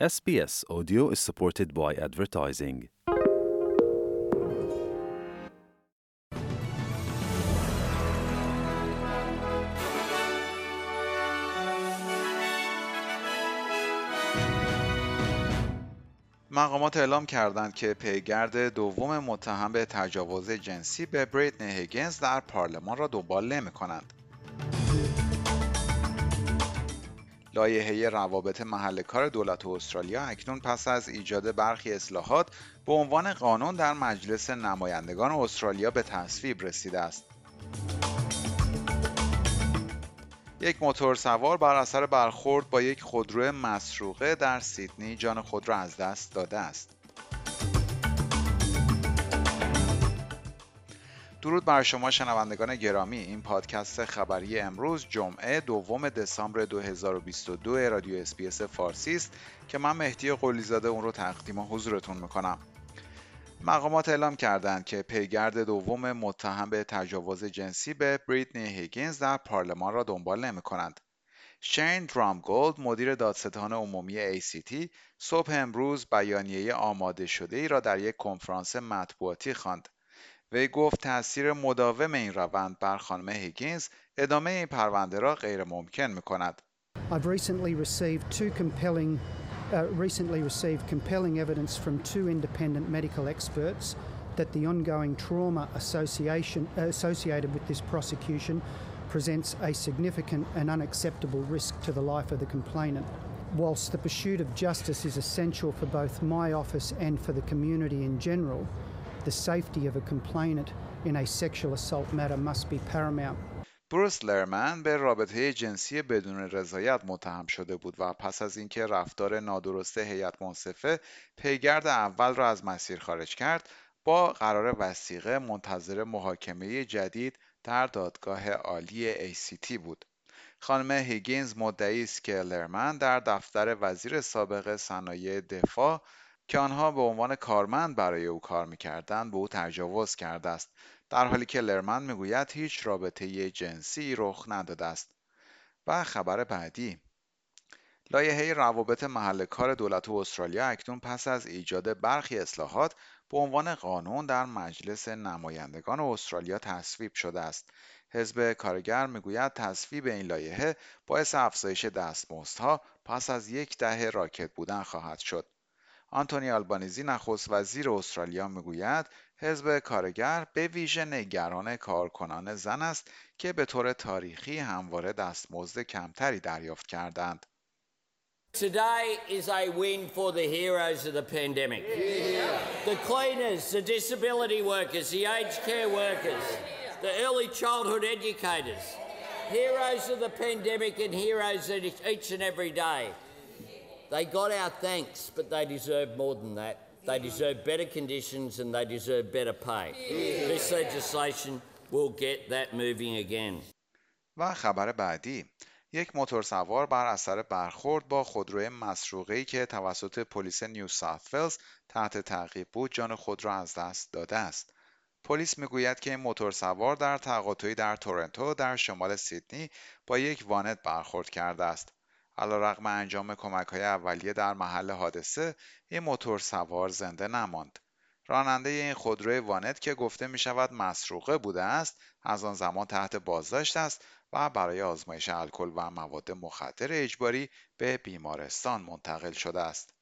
SBS Audio is supported by advertising. مقامات اعلام کردند که پیگرد دوم متهم به تجاوز جنسی به بریتنی هیگنز در پارلمان را دنبال نمی کنند. لایحه روابط محل کار دولت استرالیا اکنون پس از ایجاد برخی اصلاحات به عنوان قانون در مجلس نمایندگان استرالیا به تصویب رسیده است. یک موتور سوار بر اثر برخورد با یک خودرو مسروقه در سیدنی جان خود را از دست داده است. درود بر شما شنوندگان گرامی این پادکست خبری امروز جمعه دوم دسامبر 2022 رادیو SBS فارسی است که من مهدی قلیزاده اون رو تقدیم حضورتون می‌کنم مقامات اعلام کردند که پیگرد دوم متهم به تجاوز جنسی به بریتنی هیگینز در پارلمان را دنبال نمی کنند. شین درامگولد مدیر دادستان عمومی ACT صبح امروز بیانیه آماده شده ای را در یک کنفرانس مطبوعاتی خواند. وی گفت تاثیر مداوم این روند بر خانم هیگینز ادامه این پرونده را غیر ممکن می کند. I've recently received two compelling uh, recently received compelling evidence from two independent medical experts that the ongoing trauma association associated with this prosecution presents a significant and unacceptable risk to the life of the complainant. Whilst the pursuit of justice is essential for both my office and for the community in general, the safety of a complainant in a sexual assault matter must be paramount. بروس لرمن به رابطه جنسی بدون رضایت متهم شده بود و پس از اینکه رفتار نادرست هیئت منصفه پیگرد اول را از مسیر خارج کرد با قرار وسیقه منتظر محاکمه جدید در دادگاه عالی ACT بود خانم هیگینز مدعی است که لرمن در دفتر وزیر سابق صنایع دفاع که آنها به عنوان کارمند برای او کار می‌کردند به او تجاوز کرده است. در حالی که لرمن می‌گوید هیچ رابطه جنسی رخ نداده است. و خبر بعدی. لایحه روابط محل کار دولت استرالیا اکنون پس از ایجاد برخی اصلاحات به عنوان قانون در مجلس نمایندگان استرالیا تصویب شده است. حزب کارگر می‌گوید تصویب این لایحه باعث افزایش دستمزدها پس از یک دهه راکت بودن خواهد شد. آنتونی آلبانیزی نخست وزیر استرالیا می‌گوید حزب کارگر به ویژه نگران کارکنان زن است که به طور تاریخی همواره دستمزد کمتری دریافت کردند. Today is a win for the heroes of the pandemic. The cleaners, the disability workers, the aged care workers, the early childhood educators. Heroes of the pandemic and heroes each and every day. They got our thanks, but they deserve more than that. They deserve better conditions and they deserve better pay. This legislation will get that moving again. و خبر بعدی یک موتور سوار بر اثر برخورد با خودروی مسروقه‌ای که توسط پلیس نیو ساوت ولز تحت تعقیب بود جان خود را از دست داده است. پلیس می‌گوید که این موتور سوار در تقاطعی در تورنتو در شمال سیدنی با یک وانت برخورد کرده است. علیرغم انجام کمک های اولیه در محل حادثه این موتور سوار زنده نماند. راننده این خودروی وانت که گفته می شود مسروقه بوده است از آن زمان تحت بازداشت است و برای آزمایش الکل و مواد مخدر اجباری به بیمارستان منتقل شده است.